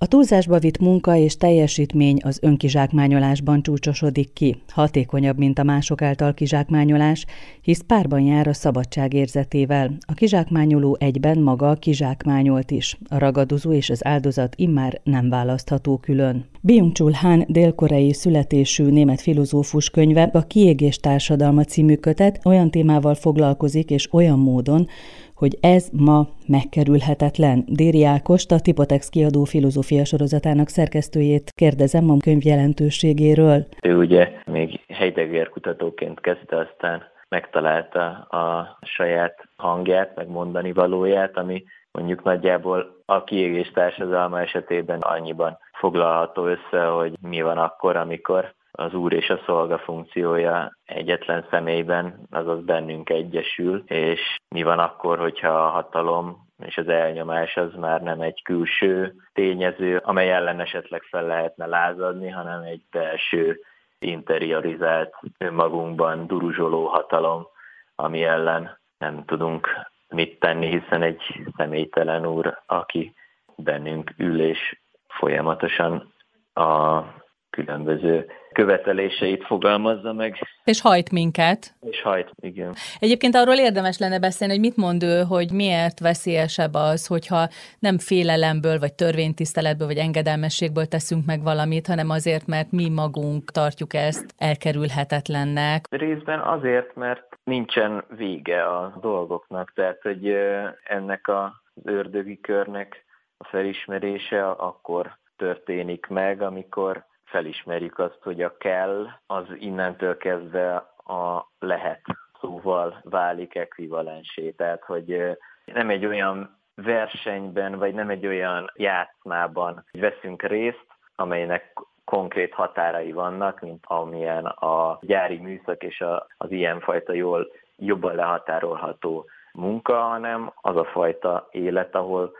A túlzásba vitt munka és teljesítmény az önkizsákmányolásban csúcsosodik ki, hatékonyabb, mint a mások által kizsákmányolás, hisz párban jár a szabadság érzetével. A kizsákmányoló egyben maga kizsákmányolt is. A ragadozó és az áldozat immár nem választható külön. Byung-Chul Han dél-koreai születésű német filozófus könyve a Kiégés társadalma című kötet olyan témával foglalkozik és olyan módon, hogy ez ma megkerülhetetlen. Déri Ákost, a Tipotex kiadó filozófia sorozatának szerkesztőjét kérdezem a könyv jelentőségéről. Ő ugye még Heidegger kutatóként kezdte, aztán megtalálta a saját hangját, meg mondani valóját, ami mondjuk nagyjából a kiégés társadalma esetében annyiban foglalható össze, hogy mi van akkor, amikor az úr és a szolga funkciója egyetlen személyben, azaz bennünk egyesül, és mi van akkor, hogyha a hatalom és az elnyomás az már nem egy külső tényező, amely ellen esetleg fel lehetne lázadni, hanem egy belső interiorizált, önmagunkban duruzsoló hatalom, ami ellen nem tudunk mit tenni, hiszen egy személytelen úr, aki bennünk ül és folyamatosan a különböző követeléseit fogalmazza meg. És hajt minket. És hajt, igen. Egyébként arról érdemes lenne beszélni, hogy mit mond ő, hogy miért veszélyesebb az, hogyha nem félelemből, vagy törvénytiszteletből, vagy engedelmességből teszünk meg valamit, hanem azért, mert mi magunk tartjuk ezt elkerülhetetlennek. Részben azért, mert nincsen vége a dolgoknak, tehát hogy ennek az ördögi körnek a felismerése akkor történik meg, amikor felismerjük azt, hogy a kell az innentől kezdve a lehet szóval válik ekvivalensé. Tehát, hogy nem egy olyan versenyben, vagy nem egy olyan játszmában veszünk részt, amelynek konkrét határai vannak, mint amilyen a gyári műszak és a, az ilyenfajta jól jobban lehatárolható munka, hanem az a fajta élet, ahol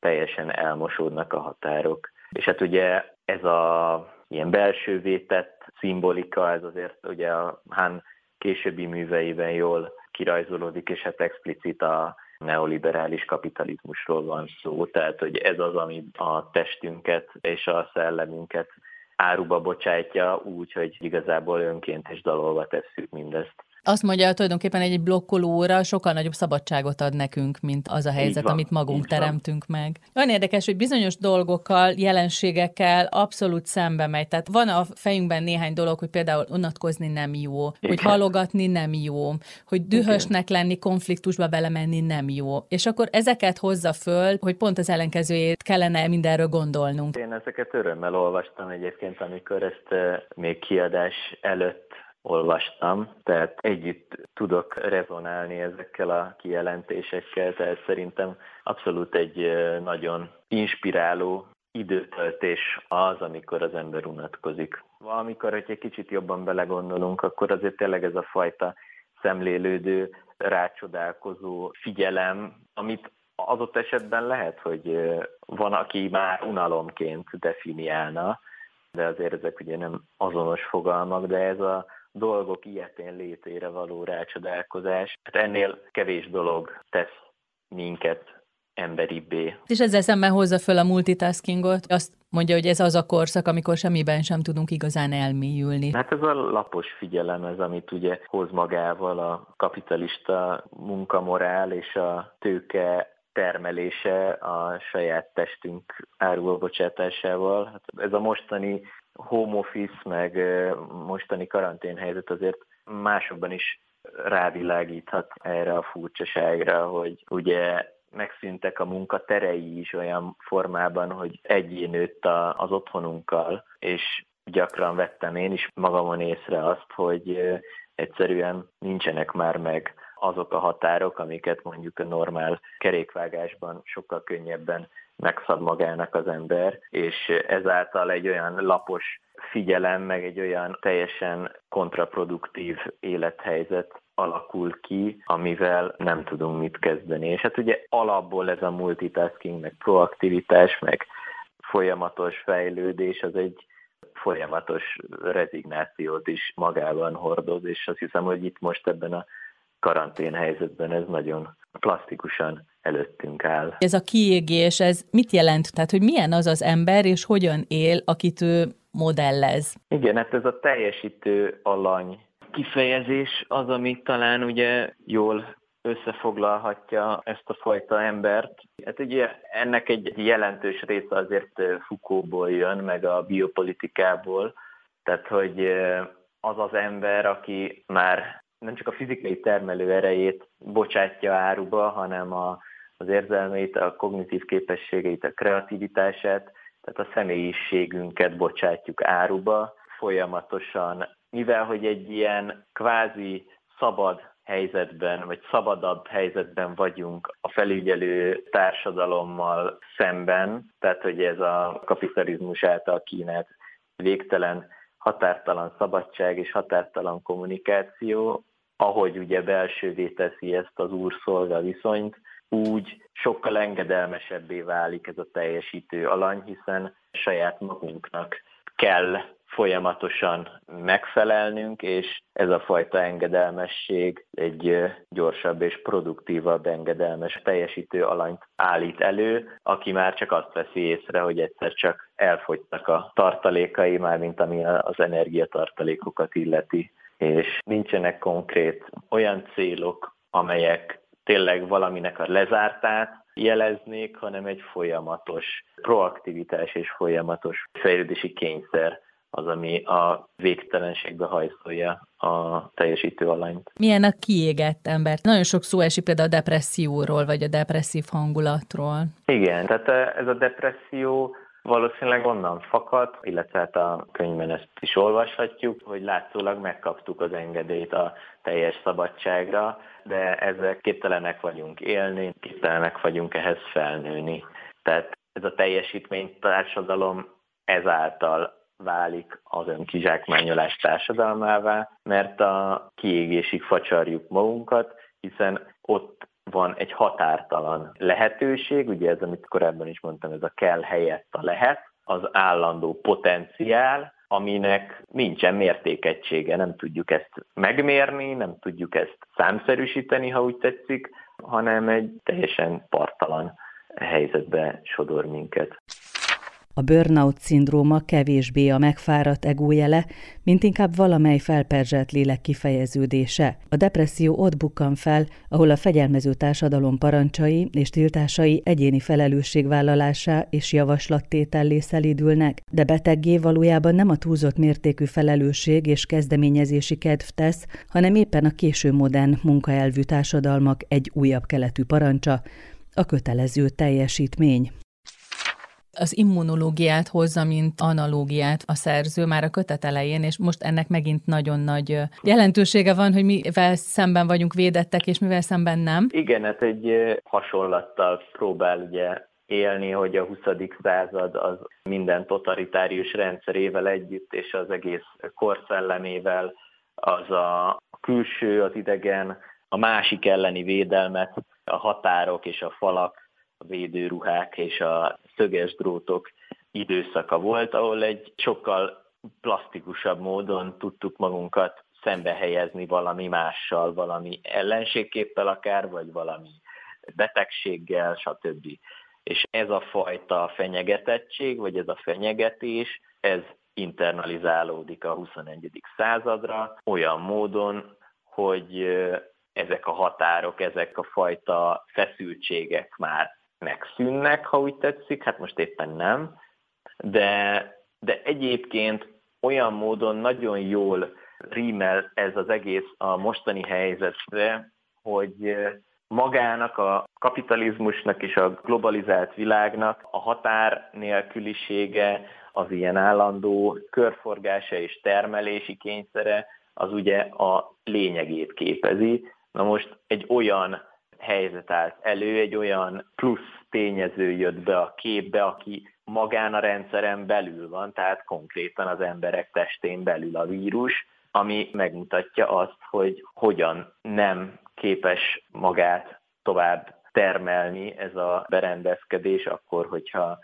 teljesen elmosódnak a határok. És hát ugye ez a ilyen belső vétett szimbolika, ez azért ugye a Hán későbbi műveiben jól kirajzolódik, és hát explicit a neoliberális kapitalizmusról van szó, tehát hogy ez az, ami a testünket és a szellemünket áruba bocsájtja úgy, hogy igazából önként és dalolva tesszük mindezt. Azt mondja, hogy tulajdonképpen egy blokkolóra sokkal nagyobb szabadságot ad nekünk, mint az a helyzet, van, amit magunk teremtünk van. meg. Olyan érdekes, hogy bizonyos dolgokkal, jelenségekkel abszolút szembe megy. Tehát van a fejünkben néhány dolog, hogy például unatkozni nem jó, Igen. hogy halogatni nem jó, hogy dühösnek lenni, konfliktusba belemenni nem jó. És akkor ezeket hozza föl, hogy pont az ellenkezőjét kellene mindenről gondolnunk. Én ezeket örömmel olvastam egyébként, amikor ezt eh, még kiadás előtt olvastam, tehát együtt tudok rezonálni ezekkel a kijelentésekkel, tehát szerintem abszolút egy nagyon inspiráló időtöltés az, amikor az ember unatkozik. Amikor, hogy egy kicsit jobban belegondolunk, akkor azért tényleg ez a fajta szemlélődő, rácsodálkozó figyelem, amit adott esetben lehet, hogy van, aki már unalomként definiálna, de azért ezek ugye nem azonos fogalmak, de ez a dolgok ilyetén létére való rácsodálkozás. Hát ennél kevés dolog tesz minket emberibbé. És ezzel szemben hozza föl a multitaskingot, azt mondja, hogy ez az a korszak, amikor semmiben sem tudunk igazán elmélyülni. Hát ez a lapos figyelem, ez amit ugye hoz magával a kapitalista munkamorál és a tőke termelése a saját testünk áruló bocsátásával. Hát ez a mostani home office, meg mostani karanténhelyzet azért másokban is rávilágíthat erre a furcsaságra, hogy ugye megszűntek a munkaterei is olyan formában, hogy egyé nőtt az otthonunkkal, és gyakran vettem én is magamon észre azt, hogy egyszerűen nincsenek már meg azok a határok, amiket mondjuk a normál kerékvágásban sokkal könnyebben megszab magának az ember, és ezáltal egy olyan lapos figyelem, meg egy olyan teljesen kontraproduktív élethelyzet alakul ki, amivel nem tudunk mit kezdeni. És hát ugye alapból ez a multitasking, meg proaktivitás, meg folyamatos fejlődés, az egy folyamatos rezignációt is magában hordoz, és azt hiszem, hogy itt most ebben a karantén helyzetben ez nagyon plastikusan előttünk áll. Ez a kiégés, ez mit jelent? Tehát, hogy milyen az az ember, és hogyan él, akit ő modellez? Igen, hát ez a teljesítő alany kifejezés az, ami talán ugye jól összefoglalhatja ezt a fajta embert. Hát ugye ennek egy jelentős része azért Foucaultból jön, meg a biopolitikából, tehát hogy az az ember, aki már nem csak a fizikai termelő erejét bocsátja áruba, hanem a, az érzelmeit, a kognitív képességeit, a kreativitását, tehát a személyiségünket bocsátjuk áruba, folyamatosan, mivel hogy egy ilyen kvázi szabad helyzetben, vagy szabadabb helyzetben vagyunk a felügyelő társadalommal szemben, tehát hogy ez a kapitalizmus által kínált végtelen határtalan szabadság és határtalan kommunikáció, ahogy ugye belsővé teszi ezt az úr-szolga viszonyt, úgy sokkal engedelmesebbé válik ez a teljesítő alany, hiszen saját magunknak kell folyamatosan megfelelnünk, és ez a fajta engedelmesség egy gyorsabb és produktívabb engedelmes teljesítő alanyt állít elő, aki már csak azt veszi észre, hogy egyszer csak elfogytak a tartalékai, már mint ami az energiatartalékokat illeti, és nincsenek konkrét olyan célok, amelyek tényleg valaminek a lezártát jeleznék, hanem egy folyamatos proaktivitás és folyamatos fejlődési kényszer az, ami a végtelenségbe hajszolja a teljesítő alanyt. Milyen a kiégett ember? Nagyon sok szó esik például a depresszióról, vagy a depresszív hangulatról. Igen, tehát ez a depresszió valószínűleg onnan fakad, illetve hát a könyvben ezt is olvashatjuk, hogy látszólag megkaptuk az engedélyt a teljes szabadságra, de ezzel képtelenek vagyunk élni, képtelenek vagyunk ehhez felnőni. Tehát ez a teljesítmény társadalom ezáltal válik az önkizsákmányolás társadalmává, mert a kiégésig facsarjuk magunkat, hiszen ott van egy határtalan lehetőség, ugye ez, amit korábban is mondtam, ez a kell helyett a lehet, az állandó potenciál, aminek nincsen mértékegysége, nem tudjuk ezt megmérni, nem tudjuk ezt számszerűsíteni, ha úgy tetszik, hanem egy teljesen partalan helyzetbe sodor minket. A burnout szindróma kevésbé a megfáradt egójele, mint inkább valamely felperzselt lélek kifejeződése. A depresszió ott bukkan fel, ahol a fegyelmező társadalom parancsai és tiltásai egyéni felelősségvállalásá és javaslattétellé szelídülnek, de beteggé valójában nem a túlzott mértékű felelősség és kezdeményezési kedv tesz, hanem éppen a késő modern munkaelvű társadalmak egy újabb keletű parancsa, a kötelező teljesítmény. Az immunológiát hozza, mint analógiát a szerző már a kötet elején, és most ennek megint nagyon nagy jelentősége van, hogy mivel szemben vagyunk védettek, és mivel szemben nem. Igen, ez egy hasonlattal próbál ugye élni, hogy a 20. század az minden totalitárius rendszerével együtt, és az egész korszellemével az a külső, az idegen, a másik elleni védelmet, a határok és a falak a védőruhák és a szöges drótok időszaka volt, ahol egy sokkal plastikusabb módon tudtuk magunkat szembe helyezni valami mással, valami ellenségképpel akár, vagy valami betegséggel, stb. És ez a fajta fenyegetettség, vagy ez a fenyegetés, ez internalizálódik a 21. századra olyan módon, hogy ezek a határok, ezek a fajta feszültségek már megszűnnek, ha úgy tetszik, hát most éppen nem, de, de egyébként olyan módon nagyon jól rímel ez az egész a mostani helyzetre, hogy magának, a kapitalizmusnak és a globalizált világnak a határ nélkülisége, az ilyen állandó körforgása és termelési kényszere, az ugye a lényegét képezi. Na most egy olyan helyzet állt elő, egy olyan plusz tényező jött be a képbe, aki magán a rendszeren belül van, tehát konkrétan az emberek testén belül a vírus, ami megmutatja azt, hogy hogyan nem képes magát tovább termelni ez a berendezkedés, akkor, hogyha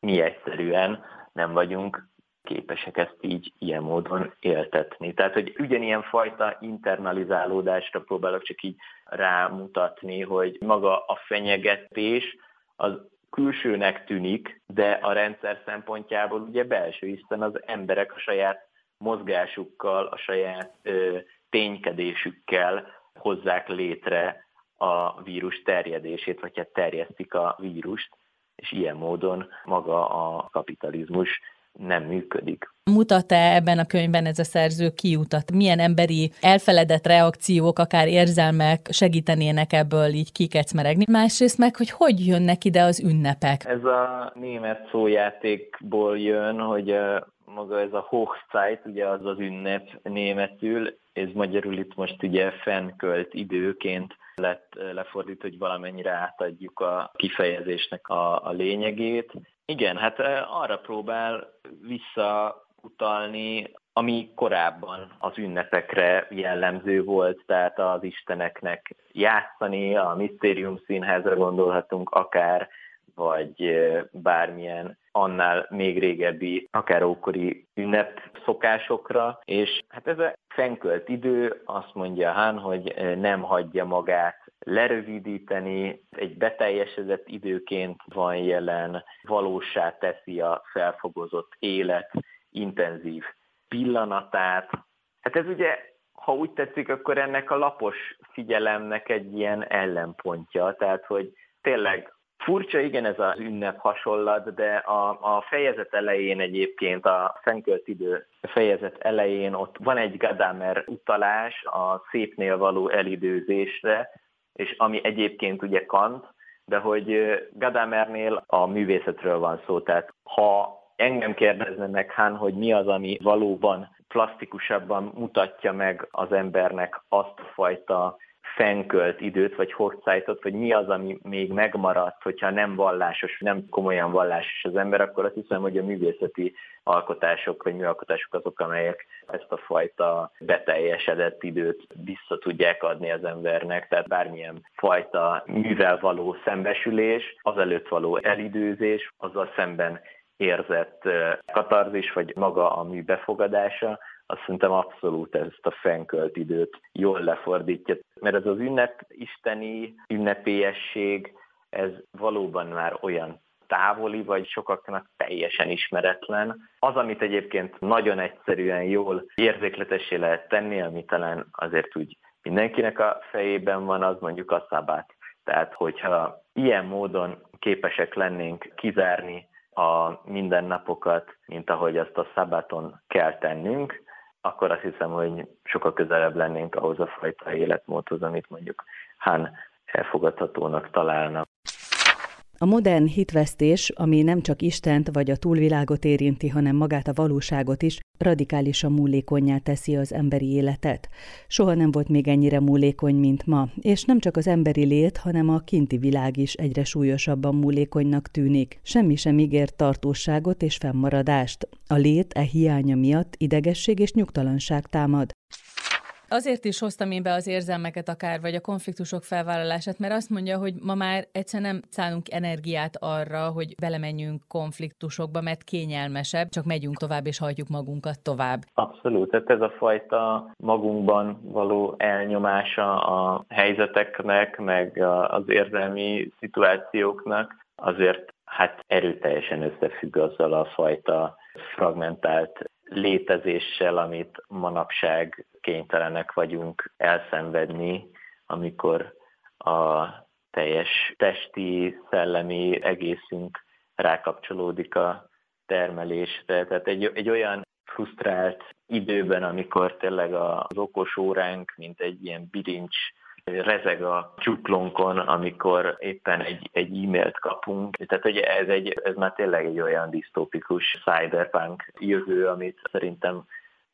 mi egyszerűen nem vagyunk képesek ezt így ilyen módon éltetni. Tehát, hogy ugyanilyen fajta internalizálódásra próbálok csak így rámutatni, hogy maga a fenyegetés az külsőnek tűnik, de a rendszer szempontjából ugye belső, hiszen az emberek a saját mozgásukkal, a saját ö, ténykedésükkel hozzák létre a vírus terjedését, vagy hát terjesztik a vírust, és ilyen módon maga a kapitalizmus nem működik. Mutat-e ebben a könyvben ez a szerző kiutat? Milyen emberi elfeledett reakciók, akár érzelmek segítenének ebből így kikecmeregni? Másrészt meg, hogy hogy jönnek ide az ünnepek? Ez a német szójátékból jön, hogy maga ez a Hochzeit, ugye az az ünnep németül, ez magyarul itt most ugye fennkölt időként lett lefordít, hogy valamennyire átadjuk a kifejezésnek a, a lényegét. Igen, hát arra próbál visszautalni, ami korábban az ünnepekre jellemző volt, tehát az isteneknek játszani, a Mysterium színházra gondolhatunk akár, vagy bármilyen annál még régebbi, akár ókori ünnep szokásokra, és hát ez a fenkölt idő, azt mondja Hán, hogy nem hagyja magát lerövidíteni, egy beteljesedett időként van jelen, valósá teszi a felfogozott élet intenzív pillanatát. Hát ez ugye, ha úgy tetszik, akkor ennek a lapos figyelemnek egy ilyen ellenpontja, tehát hogy tényleg Furcsa, igen, ez az ünnep hasonlat, de a, a fejezet elején egyébként, a fenkölt idő fejezet elején ott van egy Gadamer utalás a szépnél való elidőzésre, és ami egyébként ugye Kant, de hogy Gadamernél a művészetről van szó, tehát ha engem kérdezne meg Hán, hogy mi az, ami valóban plastikusabban mutatja meg az embernek azt a fajta fenkölt időt, vagy hosszajtot, vagy mi az, ami még megmaradt, hogyha nem vallásos, nem komolyan vallásos az ember, akkor azt hiszem, hogy a művészeti alkotások, vagy műalkotások azok, amelyek ezt a fajta beteljesedett időt vissza tudják adni az embernek, tehát bármilyen fajta művel való szembesülés, azelőtt való elidőzés, azzal szemben érzett katarzis, vagy maga a mű befogadása, azt szerintem abszolút ezt a fenkölt időt jól lefordítja. Mert ez az ünnep, isteni ünnepélyesség, ez valóban már olyan távoli, vagy sokaknak teljesen ismeretlen. Az, amit egyébként nagyon egyszerűen jól érzékletessé lehet tenni, ami talán azért úgy mindenkinek a fejében van, az mondjuk a szabát. Tehát, hogyha ilyen módon képesek lennénk kizárni a mindennapokat, mint ahogy azt a szabáton kell tennünk, akkor azt hiszem, hogy sokkal közelebb lennénk ahhoz a fajta életmódhoz, amit mondjuk Hán elfogadhatónak találnak. A modern hitvesztés, ami nem csak Istent vagy a túlvilágot érinti, hanem magát a valóságot is, radikálisan múlékonyá teszi az emberi életet. Soha nem volt még ennyire múlékony, mint ma, és nem csak az emberi lét, hanem a kinti világ is egyre súlyosabban múlékonynak tűnik. Semmi sem ígér tartóságot és fennmaradást. A lét e hiánya miatt idegesség és nyugtalanság támad. Azért is hoztam én be az érzelmeket akár, vagy a konfliktusok felvállalását, mert azt mondja, hogy ma már egyszer nem szállunk energiát arra, hogy belemenjünk konfliktusokba, mert kényelmesebb, csak megyünk tovább és hagyjuk magunkat tovább. Abszolút, tehát ez a fajta magunkban való elnyomása a helyzeteknek, meg az érzelmi szituációknak azért hát erőteljesen összefügg azzal a fajta fragmentált létezéssel, amit manapság kénytelenek vagyunk elszenvedni, amikor a teljes testi, szellemi egészünk rákapcsolódik a termelésre. Tehát egy, egy olyan frusztrált időben, amikor tényleg az okos óránk, mint egy ilyen bilincs rezeg a csuklónkon, amikor éppen egy, egy e-mailt kapunk. Tehát hogy ez, egy, ez már tényleg egy olyan disztópikus cyberpunk jövő, amit szerintem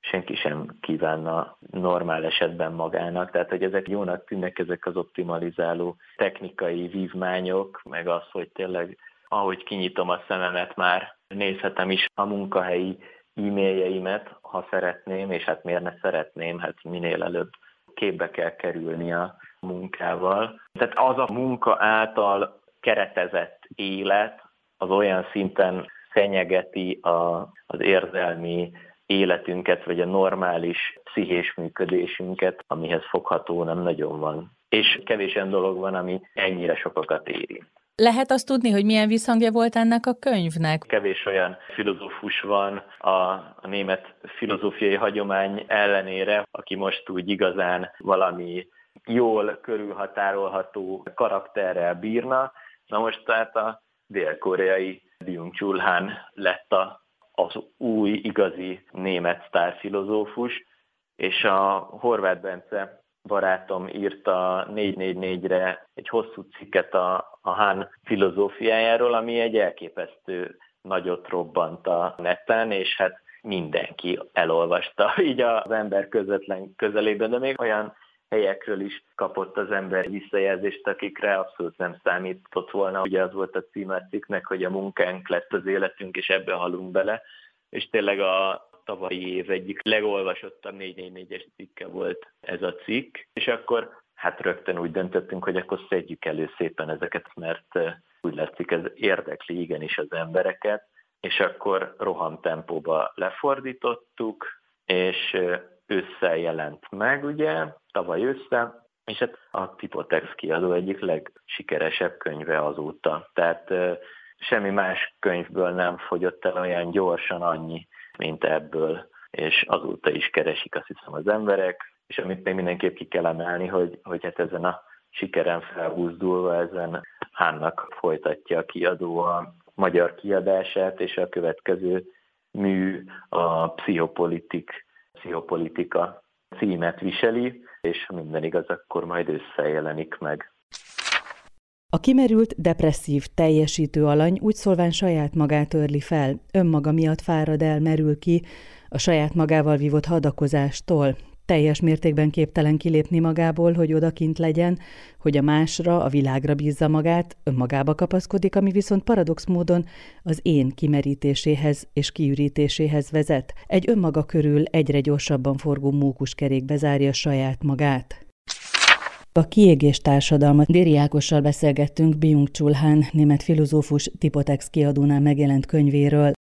senki sem kívánna normál esetben magának. Tehát, hogy ezek jónak tűnnek, ezek az optimalizáló technikai vívmányok, meg az, hogy tényleg ahogy kinyitom a szememet, már nézhetem is a munkahelyi e-mailjeimet, ha szeretném, és hát miért ne szeretném, hát minél előbb képbe kell kerülni a munkával. Tehát az a munka által keretezett élet, az olyan szinten fenyegeti a, az érzelmi életünket, vagy a normális pszichés működésünket, amihez fogható nem nagyon van. És kevésen dolog van, ami ennyire sokakat érint. Lehet azt tudni, hogy milyen visszhangja volt ennek a könyvnek? Kevés olyan filozófus van a, a német filozófiai hagyomány ellenére, aki most úgy igazán valami jól körülhatárolható karakterrel bírna. Na most tehát a dél-koreai Byung-Chul Han lett a, az új igazi német sztárfilozófus, és a Horváth Bence barátom írta 444-re egy hosszú cikket a, a Hán filozófiájáról, ami egy elképesztő nagyot robbant a neten, és hát mindenki elolvasta így az ember közvetlen közelében, de még olyan helyekről is kapott az ember visszajelzést, akikre abszolút nem számított volna. Ugye az volt a címe cikknek, hogy a munkánk lett az életünk, és ebbe halunk bele. És tényleg a tavalyi év egyik legolvasottabb 444-es cikke volt ez a cikk. És akkor hát rögtön úgy döntöttünk, hogy akkor szedjük elő szépen ezeket, mert úgy látszik, ez érdekli igenis az embereket, és akkor rohamtempóba lefordítottuk, és ősszel jelent meg, ugye, tavaly ősszel, és hát a Tipotex kiadó egyik legsikeresebb könyve azóta. Tehát semmi más könyvből nem fogyott el olyan gyorsan annyi, mint ebből, és azóta is keresik azt hiszem az emberek, és amit még mindenképp ki kell emelni, hogy, hogy hát ezen a sikeren felhúzdulva ezen Hánnak folytatja a kiadó a magyar kiadását, és a következő mű a pszichopolitik, pszichopolitika címet viseli, és ha minden igaz, akkor majd összejelenik meg. A kimerült, depresszív, teljesítő alany úgy szólván saját magát örli fel, önmaga miatt fárad el, merül ki, a saját magával vívott hadakozástól, teljes mértékben képtelen kilépni magából, hogy odakint legyen, hogy a másra, a világra bízza magát, önmagába kapaszkodik, ami viszont paradox módon az én kimerítéséhez és kiürítéséhez vezet. Egy önmaga körül egyre gyorsabban forgó mókuskerékbe zárja saját magát. A kiégés társadalmat Déri Ákossal beszélgettünk Byung-Chul Han, német filozófus Tipotex kiadónál megjelent könyvéről.